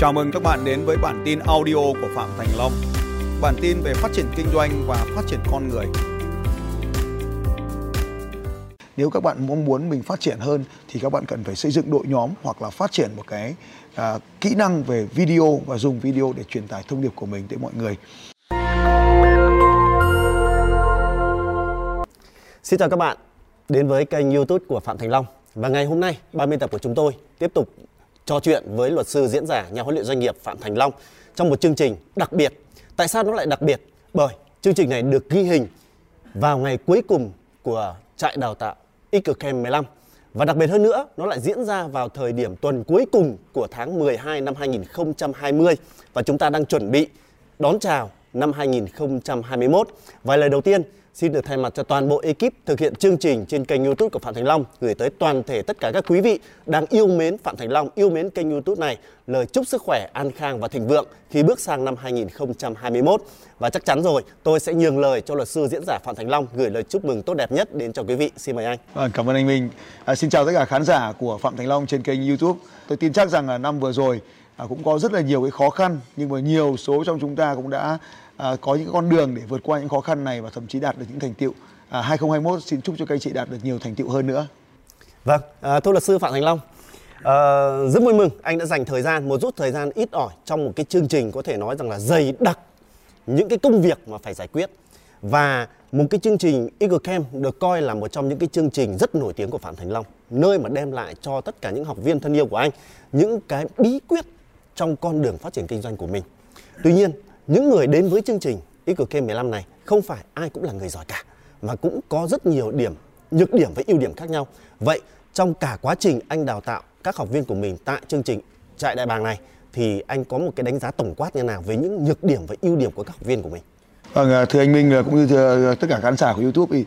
Chào mừng các bạn đến với bản tin audio của Phạm Thành Long. Bản tin về phát triển kinh doanh và phát triển con người. Nếu các bạn mong muốn mình phát triển hơn thì các bạn cần phải xây dựng đội nhóm hoặc là phát triển một cái à, kỹ năng về video và dùng video để truyền tải thông điệp của mình tới mọi người. Xin chào các bạn đến với kênh YouTube của Phạm Thành Long. Và ngày hôm nay, ban biên tập của chúng tôi tiếp tục trò chuyện với luật sư diễn giả nhà huấn luyện doanh nghiệp Phạm Thành Long trong một chương trình đặc biệt. Tại sao nó lại đặc biệt? Bởi chương trình này được ghi hình vào ngày cuối cùng của trại đào tạo Icacam 15 và đặc biệt hơn nữa, nó lại diễn ra vào thời điểm tuần cuối cùng của tháng 12 năm 2020 và chúng ta đang chuẩn bị đón chào năm 2021. vài lời đầu tiên, xin được thay mặt cho toàn bộ ekip thực hiện chương trình trên kênh YouTube của Phạm Thành Long gửi tới toàn thể tất cả các quý vị đang yêu mến Phạm Thành Long, yêu mến kênh YouTube này lời chúc sức khỏe, an khang và thịnh vượng khi bước sang năm 2021. Và chắc chắn rồi, tôi sẽ nhường lời cho luật sư diễn giả Phạm Thành Long gửi lời chúc mừng tốt đẹp nhất đến cho quý vị. Xin mời anh. À, cảm ơn anh Minh. À, xin chào tất cả khán giả của Phạm Thành Long trên kênh YouTube. Tôi tin chắc rằng là năm vừa rồi à, cũng có rất là nhiều cái khó khăn nhưng mà nhiều số trong chúng ta cũng đã à, có những con đường để vượt qua những khó khăn này và thậm chí đạt được những thành tiệu. À, 2021 xin chúc cho các anh chị đạt được nhiều thành tiệu hơn nữa. Vâng, à, thưa luật sư Phạm Thành Long, à, rất vui mừng anh đã dành thời gian một rút thời gian ít ỏi trong một cái chương trình có thể nói rằng là dày đặc những cái công việc mà phải giải quyết và một cái chương trình Eagle Camp được coi là một trong những cái chương trình rất nổi tiếng của Phạm Thành Long nơi mà đem lại cho tất cả những học viên thân yêu của anh những cái bí quyết trong con đường phát triển kinh doanh của mình. Tuy nhiên, những người đến với chương trình Eagle Camp 15 này không phải ai cũng là người giỏi cả mà cũng có rất nhiều điểm nhược điểm và ưu điểm khác nhau. Vậy trong cả quá trình anh đào tạo các học viên của mình tại chương trình trại đại bàng này thì anh có một cái đánh giá tổng quát như nào về những nhược điểm và ưu điểm của các học viên của mình? Vâng, à, thưa anh Minh à, cũng như thưa tất cả khán giả của YouTube thì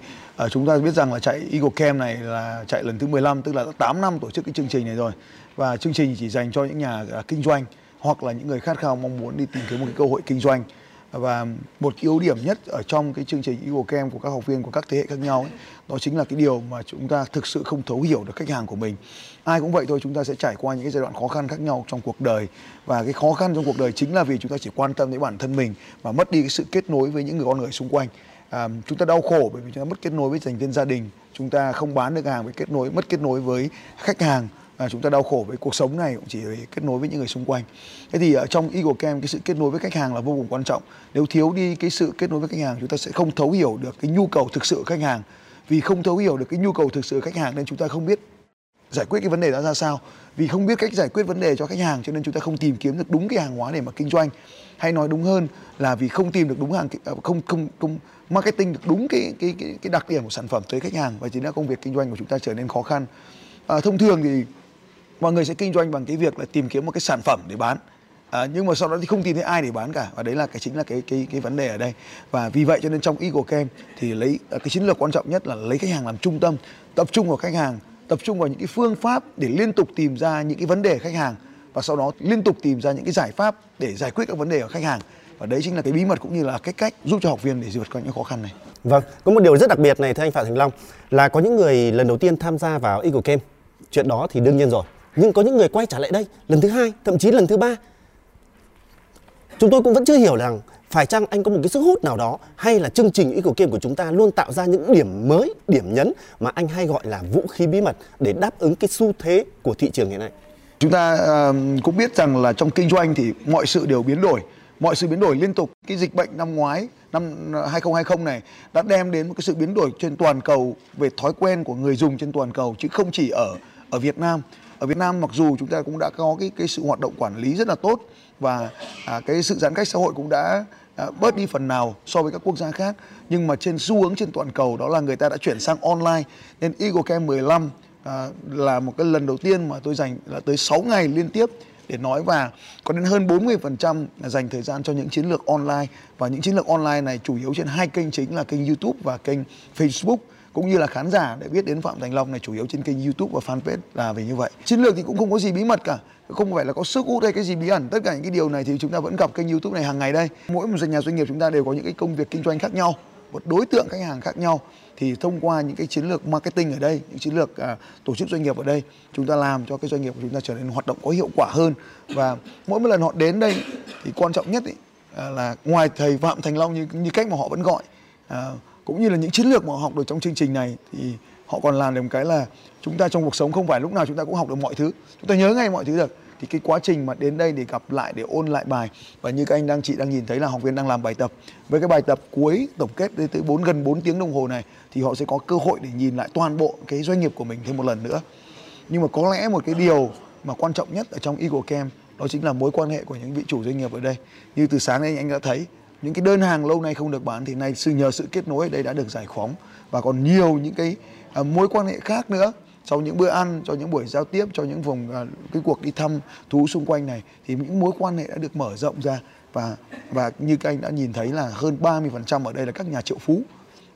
chúng ta biết rằng là chạy Eagle Camp này là chạy lần thứ 15 tức là 8 năm tổ chức cái chương trình này rồi và chương trình chỉ dành cho những nhà kinh doanh hoặc là những người khát khao mong muốn đi tìm kiếm một cái cơ hội kinh doanh. Và một cái ưu điểm nhất ở trong cái chương trình Eagle Camp của các học viên của các thế hệ khác nhau ấy, đó chính là cái điều mà chúng ta thực sự không thấu hiểu được khách hàng của mình. Ai cũng vậy thôi chúng ta sẽ trải qua những cái giai đoạn khó khăn khác nhau trong cuộc đời. Và cái khó khăn trong cuộc đời chính là vì chúng ta chỉ quan tâm đến bản thân mình và mất đi cái sự kết nối với những người con người xung quanh. À, chúng ta đau khổ bởi vì chúng ta mất kết nối với thành viên gia đình. Chúng ta không bán được hàng với kết nối mất kết nối với khách hàng à, chúng ta đau khổ với cuộc sống này cũng chỉ để kết nối với những người xung quanh. Thế thì ở trong Eagle Camp cái sự kết nối với khách hàng là vô cùng quan trọng. Nếu thiếu đi cái sự kết nối với khách hàng chúng ta sẽ không thấu hiểu được cái nhu cầu thực sự của khách hàng. Vì không thấu hiểu được cái nhu cầu thực sự của khách hàng nên chúng ta không biết giải quyết cái vấn đề đó ra sao. Vì không biết cách giải quyết vấn đề cho khách hàng cho nên chúng ta không tìm kiếm được đúng cái hàng hóa để mà kinh doanh. Hay nói đúng hơn là vì không tìm được đúng hàng à, không không không marketing được đúng cái cái cái, cái đặc điểm của sản phẩm tới khách hàng và chính là công việc kinh doanh của chúng ta trở nên khó khăn. À, thông thường thì mọi người sẽ kinh doanh bằng cái việc là tìm kiếm một cái sản phẩm để bán à, nhưng mà sau đó thì không tìm thấy ai để bán cả và đấy là cái chính là cái cái cái vấn đề ở đây và vì vậy cho nên trong Eagle Camp thì lấy à, cái chiến lược quan trọng nhất là lấy khách hàng làm trung tâm tập trung vào khách hàng tập trung vào những cái phương pháp để liên tục tìm ra những cái vấn đề khách hàng và sau đó liên tục tìm ra những cái giải pháp để giải quyết các vấn đề của khách hàng và đấy chính là cái bí mật cũng như là cách cách giúp cho học viên để vượt qua những khó khăn này. Vâng, có một điều rất đặc biệt này thưa anh Phạm Thành Long là có những người lần đầu tiên tham gia vào Eagle Camp. Chuyện đó thì đương nhiên rồi. Nhưng có những người quay trở lại đây lần thứ hai, thậm chí lần thứ ba. Chúng tôi cũng vẫn chưa hiểu rằng phải chăng anh có một cái sức hút nào đó hay là chương trình Eagle Game của chúng ta luôn tạo ra những điểm mới, điểm nhấn mà anh hay gọi là vũ khí bí mật để đáp ứng cái xu thế của thị trường hiện nay. Chúng ta uh, cũng biết rằng là trong kinh doanh thì mọi sự đều biến đổi, mọi sự biến đổi liên tục. Cái dịch bệnh năm ngoái năm ờ, 2020 này đã đem đến một cái sự biến đổi trên toàn cầu về thói quen của người dùng trên toàn cầu chứ không chỉ ở ở Việt Nam. Ở Việt Nam mặc dù chúng ta cũng đã có cái cái sự hoạt động quản lý rất là tốt và à, cái sự giãn cách xã hội cũng đã à, bớt đi phần nào so với các quốc gia khác nhưng mà trên xu hướng trên toàn cầu đó là người ta đã chuyển sang online. Nên Eagle Camp 15 à, là một cái lần đầu tiên mà tôi dành là tới 6 ngày liên tiếp để nói và có đến hơn 40% là dành thời gian cho những chiến lược online. Và những chiến lược online này chủ yếu trên hai kênh chính là kênh YouTube và kênh Facebook cũng như là khán giả để biết đến Phạm Thành Long này chủ yếu trên kênh YouTube và fanpage là về như vậy. Chiến lược thì cũng không có gì bí mật cả, không phải là có sức hút hay cái gì bí ẩn. Tất cả những cái điều này thì chúng ta vẫn gặp kênh YouTube này hàng ngày đây. Mỗi một doanh nhà doanh nghiệp chúng ta đều có những cái công việc kinh doanh khác nhau một đối tượng khách hàng khác nhau thì thông qua những cái chiến lược marketing ở đây những chiến lược à, tổ chức doanh nghiệp ở đây chúng ta làm cho cái doanh nghiệp của chúng ta trở nên hoạt động có hiệu quả hơn và mỗi một lần họ đến đây thì quan trọng nhất ý, à, là ngoài thầy Phạm Thành Long như như cách mà họ vẫn gọi à, cũng như là những chiến lược mà họ học được trong chương trình này, thì họ còn làm được một cái là chúng ta trong cuộc sống không phải lúc nào chúng ta cũng học được mọi thứ. Chúng ta nhớ ngay mọi thứ được. Thì cái quá trình mà đến đây để gặp lại, để ôn lại bài, và như các anh đang, chị đang nhìn thấy là học viên đang làm bài tập. Với cái bài tập cuối tổng kết tới bốn, gần 4 tiếng đồng hồ này, thì họ sẽ có cơ hội để nhìn lại toàn bộ cái doanh nghiệp của mình thêm một lần nữa. Nhưng mà có lẽ một cái điều mà quan trọng nhất ở trong Eagle Camp, đó chính là mối quan hệ của những vị chủ doanh nghiệp ở đây. Như từ sáng nay anh đã thấy những cái đơn hàng lâu nay không được bán thì nay sự nhờ sự kết nối ở đây đã được giải phóng. Và còn nhiều những cái uh, mối quan hệ khác nữa. Sau những bữa ăn cho những buổi giao tiếp cho những vùng uh, cái cuộc đi thăm thú xung quanh này thì những mối quan hệ đã được mở rộng ra. Và và như các anh đã nhìn thấy là hơn 30% ở đây là các nhà triệu phú.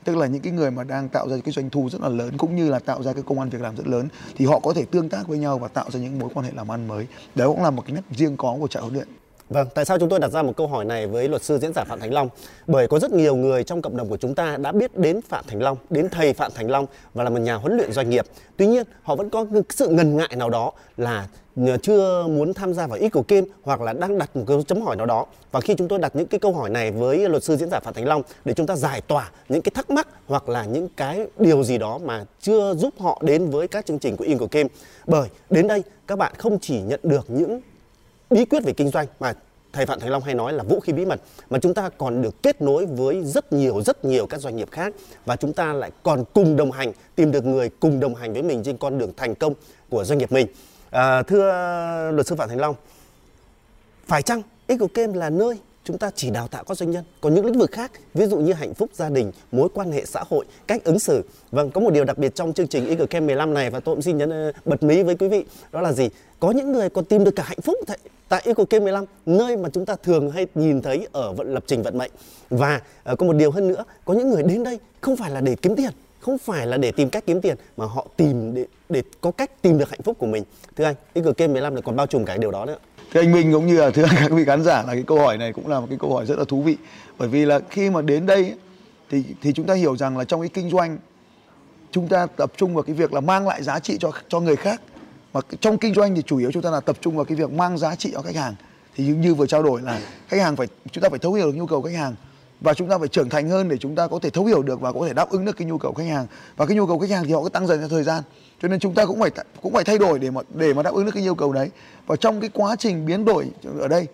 Tức là những cái người mà đang tạo ra cái doanh thu rất là lớn cũng như là tạo ra cái công an việc làm rất lớn thì họ có thể tương tác với nhau và tạo ra những mối quan hệ làm ăn mới. Đó cũng là một cái nét riêng có của trại huấn luyện. Vâng, tại sao chúng tôi đặt ra một câu hỏi này với luật sư diễn giả Phạm Thành Long? Bởi có rất nhiều người trong cộng đồng của chúng ta đã biết đến Phạm Thành Long, đến thầy Phạm Thành Long và là một nhà huấn luyện doanh nghiệp. Tuy nhiên, họ vẫn có sự ngần ngại nào đó là chưa muốn tham gia vào Eagle Game hoặc là đang đặt một câu chấm hỏi nào đó. Và khi chúng tôi đặt những cái câu hỏi này với luật sư diễn giả Phạm Thành Long để chúng ta giải tỏa những cái thắc mắc hoặc là những cái điều gì đó mà chưa giúp họ đến với các chương trình của Eagle Game. Bởi đến đây các bạn không chỉ nhận được những bí quyết về kinh doanh mà thầy Phạm Thành Long hay nói là vũ khí bí mật mà chúng ta còn được kết nối với rất nhiều rất nhiều các doanh nghiệp khác và chúng ta lại còn cùng đồng hành tìm được người cùng đồng hành với mình trên con đường thành công của doanh nghiệp mình. À, thưa luật sư Phạm Thành Long phải chăng Eagle là nơi chúng ta chỉ đào tạo các doanh nhân? Còn những lĩnh vực khác ví dụ như hạnh phúc gia đình mối quan hệ xã hội cách ứng xử. Vâng có một điều đặc biệt trong chương trình Eagle 15 này và tôi cũng xin nhấn ờ, bật mí với quý vị đó là gì? Có những người còn tìm được cả hạnh phúc thầy tại EcoK 15 nơi mà chúng ta thường hay nhìn thấy ở vận lập trình vận mệnh. Và uh, có một điều hơn nữa có những người đến đây không phải là để kiếm tiền không phải là để tìm cách kiếm tiền mà họ tìm để, để có cách tìm được hạnh phúc của mình. Thưa anh EcoK 15 là còn bao trùm cái điều đó nữa. Thưa anh Minh cũng như là thưa các vị khán giả là cái câu hỏi này cũng là một cái câu hỏi rất là thú vị. Bởi vì là khi mà đến đây thì thì chúng ta hiểu rằng là trong cái kinh doanh chúng ta tập trung vào cái việc là mang lại giá trị cho cho người khác mà trong kinh doanh thì chủ yếu chúng ta là tập trung vào cái việc mang giá trị cho khách hàng. Thì như, như vừa trao đổi là khách hàng phải chúng ta phải thấu hiểu được nhu cầu khách hàng. Và chúng ta phải trưởng thành hơn để chúng ta có thể thấu hiểu được và có thể đáp ứng được cái nhu cầu khách hàng. Và cái nhu cầu khách hàng thì họ cứ tăng dần theo thời gian. Cho nên chúng ta cũng phải cũng phải thay đổi để mà để mà đáp ứng được cái nhu cầu đấy. Và trong cái quá trình biến đổi ở đây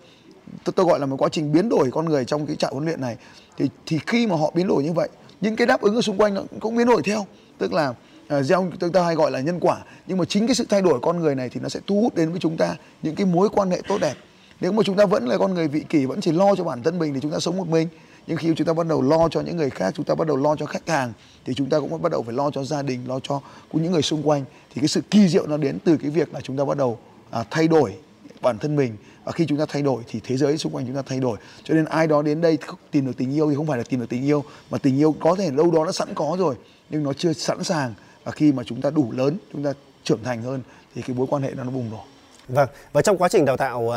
tôi, tôi gọi là một quá trình biến đổi con người trong cái trại huấn luyện này thì thì khi mà họ biến đổi như vậy những cái đáp ứng ở xung quanh nó cũng biến đổi theo. Tức là gieo chúng ta hay gọi là nhân quả nhưng mà chính cái sự thay đổi con người này thì nó sẽ thu hút đến với chúng ta những cái mối quan hệ tốt đẹp nếu mà chúng ta vẫn là con người vị kỷ vẫn chỉ lo cho bản thân mình thì chúng ta sống một mình nhưng khi chúng ta bắt đầu lo cho những người khác chúng ta bắt đầu lo cho khách hàng thì chúng ta cũng bắt đầu phải lo cho gia đình lo cho của những người xung quanh thì cái sự kỳ diệu nó đến từ cái việc là chúng ta bắt đầu à, thay đổi bản thân mình và khi chúng ta thay đổi thì thế giới xung quanh chúng ta thay đổi cho nên ai đó đến đây tìm được tình yêu thì không phải là tìm được tình yêu mà tình yêu có thể lâu đó nó sẵn có rồi nhưng nó chưa sẵn sàng và khi mà chúng ta đủ lớn chúng ta trưởng thành hơn thì cái mối quan hệ nó nó bùng nổ Vâng, và trong quá trình đào tạo uh,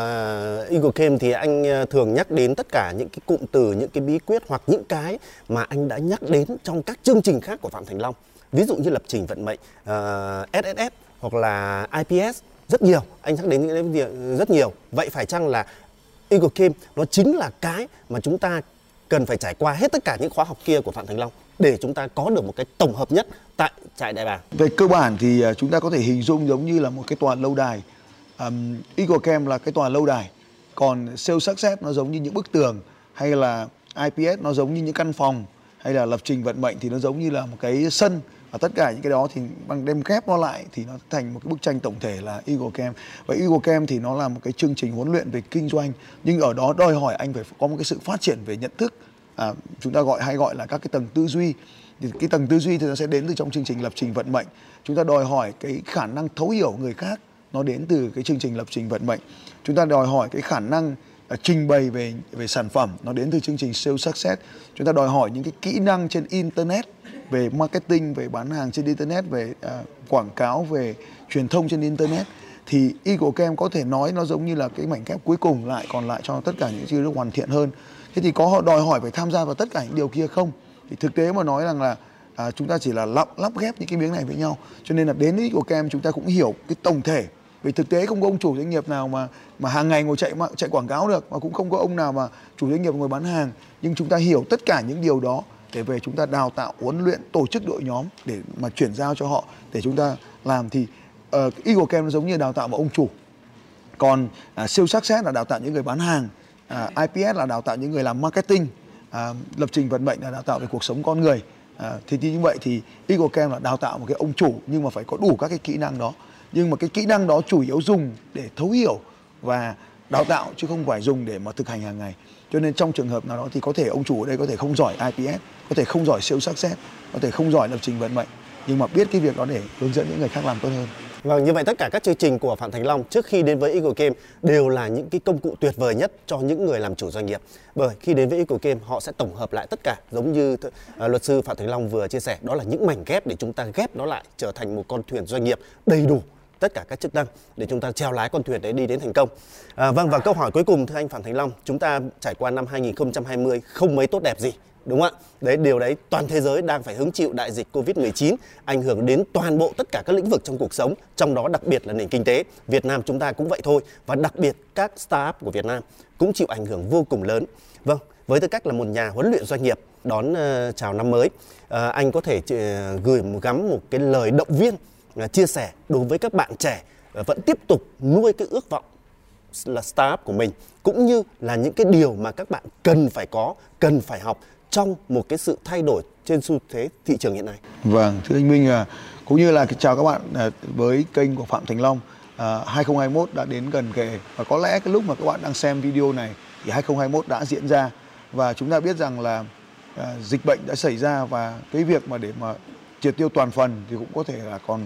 Eagle Camp thì anh à, thường nhắc đến tất cả những cái cụm từ, những cái bí quyết hoặc những cái mà anh đã nhắc đến trong các chương trình khác của Phạm Thành Long. Ví dụ như lập trình vận mệnh, à, uh, SSS hoặc là IPS, rất nhiều. Anh nhắc đến những cái rất nhiều. Vậy phải chăng là Eagle Camp nó chính là cái mà chúng ta cần phải trải qua hết tất cả những khóa học kia của Phạm Thành Long để chúng ta có được một cái tổng hợp nhất tại trại đại bàng. Về cơ bản thì à, chúng ta có thể hình dung giống như là một cái tòa lâu đài. Um, Eagle Camp là cái tòa lâu đài. Còn sales success nó giống như những bức tường hay là IPS nó giống như những căn phòng hay là lập trình vận mệnh thì nó giống như là một cái sân. Và tất cả những cái đó thì bằng đem ghép nó lại thì nó thành một cái bức tranh tổng thể là Eagle Camp. Và Eagle Camp thì nó là một cái chương trình huấn luyện về kinh doanh nhưng ở đó đòi hỏi anh phải có một cái sự phát triển về nhận thức à, chúng ta gọi hay gọi là các cái tầng tư duy. Thì cái tầng tư duy thì nó sẽ đến từ trong chương trình lập trình vận mệnh. Chúng ta đòi hỏi cái khả năng thấu hiểu người khác nó đến từ cái chương trình lập trình vận mệnh. Chúng ta đòi hỏi cái khả năng uh, trình bày về về sản phẩm nó đến từ chương trình sales success. Chúng ta đòi hỏi những cái kỹ năng trên internet về marketing về bán hàng trên internet về uh, quảng cáo về truyền thông trên internet. Thì Eagle Camp có thể nói nó giống như là cái mảnh ghép cuối cùng lại còn lại cho tất cả những chi thức hoàn thiện hơn thế thì có họ đòi hỏi phải tham gia vào tất cả những điều kia không? Thì thực tế mà nói rằng là à, chúng ta chỉ là lắp lắp ghép những cái miếng này với nhau. Cho nên là đến với em chúng ta cũng hiểu cái tổng thể. Vì thực tế không có ông chủ doanh nghiệp nào mà mà hàng ngày ngồi chạy chạy quảng cáo được mà cũng không có ông nào mà chủ doanh nghiệp ngồi bán hàng. Nhưng chúng ta hiểu tất cả những điều đó để về chúng ta đào tạo huấn luyện tổ chức đội nhóm để mà chuyển giao cho họ để chúng ta làm thì uh, Eagle Camp nó giống như đào tạo một ông chủ. Còn uh, siêu sắc xét là đào tạo những người bán hàng à, IPS là đào tạo những người làm marketing à, lập trình vận mệnh là đào tạo về cuộc sống con người. À, thì như vậy thì Eagle Camp là đào tạo một cái ông chủ nhưng mà phải có đủ các cái kỹ năng đó. Nhưng mà cái kỹ năng đó chủ yếu dùng để thấu hiểu và đào tạo chứ không phải dùng để mà thực hành hàng ngày. Cho nên trong trường hợp nào đó thì có thể ông chủ ở đây có thể không giỏi IPS có thể không giỏi siêu sắc xét có thể không giỏi lập trình vận mệnh nhưng mà biết cái việc đó để hướng dẫn những người khác làm tốt hơn Vâng, như vậy tất cả các chương trình của Phạm Thành Long trước khi đến với Eagle Game đều là những cái công cụ tuyệt vời nhất cho những người làm chủ doanh nghiệp. Bởi khi đến với Eagle Game họ sẽ tổng hợp lại tất cả giống như uh, luật sư Phạm Thành Long vừa chia sẻ, đó là những mảnh ghép để chúng ta ghép nó lại trở thành một con thuyền doanh nghiệp đầy đủ tất cả các chức năng để chúng ta treo lái con thuyền đấy đi đến thành công. À, vâng và câu hỏi cuối cùng thưa anh Phạm Thành Long, chúng ta trải qua năm 2020 không mấy tốt đẹp gì đúng không ạ? Đấy điều đấy toàn thế giới đang phải hứng chịu đại dịch Covid-19 ảnh hưởng đến toàn bộ tất cả các lĩnh vực trong cuộc sống, trong đó đặc biệt là nền kinh tế. Việt Nam chúng ta cũng vậy thôi và đặc biệt các startup của Việt Nam cũng chịu ảnh hưởng vô cùng lớn. Vâng, với tư cách là một nhà huấn luyện doanh nghiệp đón uh, chào năm mới, uh, anh có thể uh, gửi một gắm một cái lời động viên À, chia sẻ đối với các bạn trẻ à, vẫn tiếp tục nuôi cái ước vọng là startup của mình cũng như là những cái điều mà các bạn cần phải có, cần phải học trong một cái sự thay đổi trên xu thế thị trường hiện nay. Vâng, thưa anh Minh à, cũng như là chào các bạn à, với kênh của Phạm Thành Long. À, 2021 đã đến gần kề và có lẽ cái lúc mà các bạn đang xem video này thì 2021 đã diễn ra và chúng ta biết rằng là à, dịch bệnh đã xảy ra và cái việc mà để mà triệt tiêu toàn phần thì cũng có thể là còn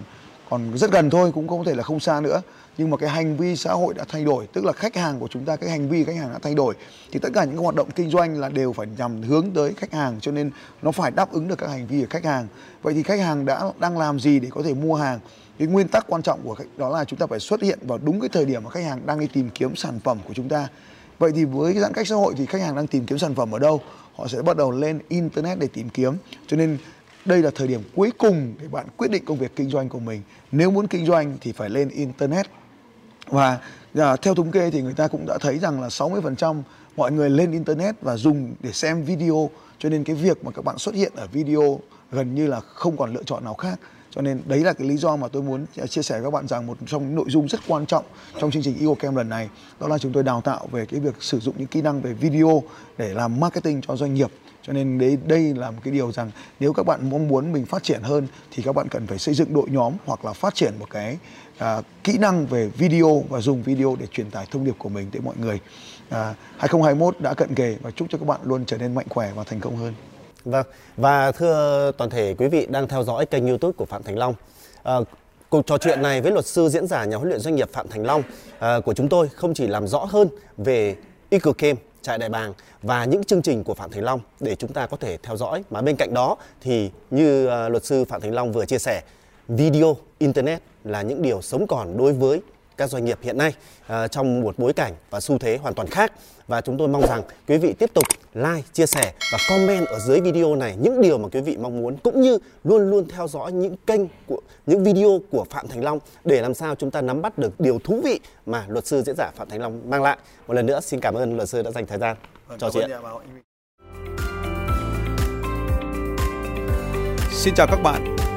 còn rất gần thôi, cũng có thể là không xa nữa. Nhưng mà cái hành vi xã hội đã thay đổi, tức là khách hàng của chúng ta, cái hành vi khách hàng đã thay đổi, thì tất cả những hoạt động kinh doanh là đều phải nhằm hướng tới khách hàng, cho nên nó phải đáp ứng được các hành vi của khách hàng. Vậy thì khách hàng đã, đang làm gì để có thể mua hàng? Cái nguyên tắc quan trọng của khách, đó là chúng ta phải xuất hiện vào đúng cái thời điểm mà khách hàng đang đi tìm kiếm sản phẩm của chúng ta. Vậy thì với cái giãn cách xã hội thì khách hàng đang tìm kiếm sản phẩm ở đâu? Họ sẽ bắt đầu lên internet để tìm kiếm. Cho nên đây là thời điểm cuối cùng để bạn quyết định công việc kinh doanh của mình. Nếu muốn kinh doanh thì phải lên internet. Và à, theo thống kê thì người ta cũng đã thấy rằng là 60% mọi người lên internet và dùng để xem video. Cho nên cái việc mà các bạn xuất hiện ở video gần như là không còn lựa chọn nào khác cho nên đấy là cái lý do mà tôi muốn à, chia sẻ với các bạn rằng một trong những nội dung rất quan trọng trong chương trình EcoCam lần này đó là chúng tôi đào tạo về cái việc sử dụng những kỹ năng về video để làm marketing cho doanh nghiệp. Cho nên đấy đây là một cái điều rằng nếu các bạn mong muốn mình phát triển hơn thì các bạn cần phải xây dựng đội nhóm hoặc là phát triển một cái à, kỹ năng về video và dùng video để truyền tải thông điệp của mình tới mọi người. À, 2021 đã cận kề và chúc cho các bạn luôn trở nên mạnh khỏe và thành công hơn. Vâng, và thưa toàn thể quý vị đang theo dõi kênh youtube của Phạm Thành Long à, Cuộc trò chuyện này với luật sư diễn giả nhà huấn luyện doanh nghiệp Phạm Thành Long à, của chúng tôi không chỉ làm rõ hơn về EcoCam trại đại bàng và những chương trình của Phạm Thành Long để chúng ta có thể theo dõi. Mà bên cạnh đó thì như ờ, luật sư Phạm Thành Long vừa chia sẻ, video, internet là những điều sống còn đối với các doanh nghiệp hiện nay uh, trong một bối cảnh và xu thế hoàn toàn khác và chúng tôi mong rằng quý vị tiếp tục like, chia sẻ và comment ở dưới video này những điều mà quý vị mong muốn cũng như luôn luôn theo dõi những kênh của những video của Phạm Thành Long để làm sao chúng ta nắm bắt được điều thú vị mà luật sư diễn giả Phạm Thành Long mang lại. Một lần nữa xin cảm ơn luật sư đã dành thời gian vâng, trò chuyện. Xin chào các bạn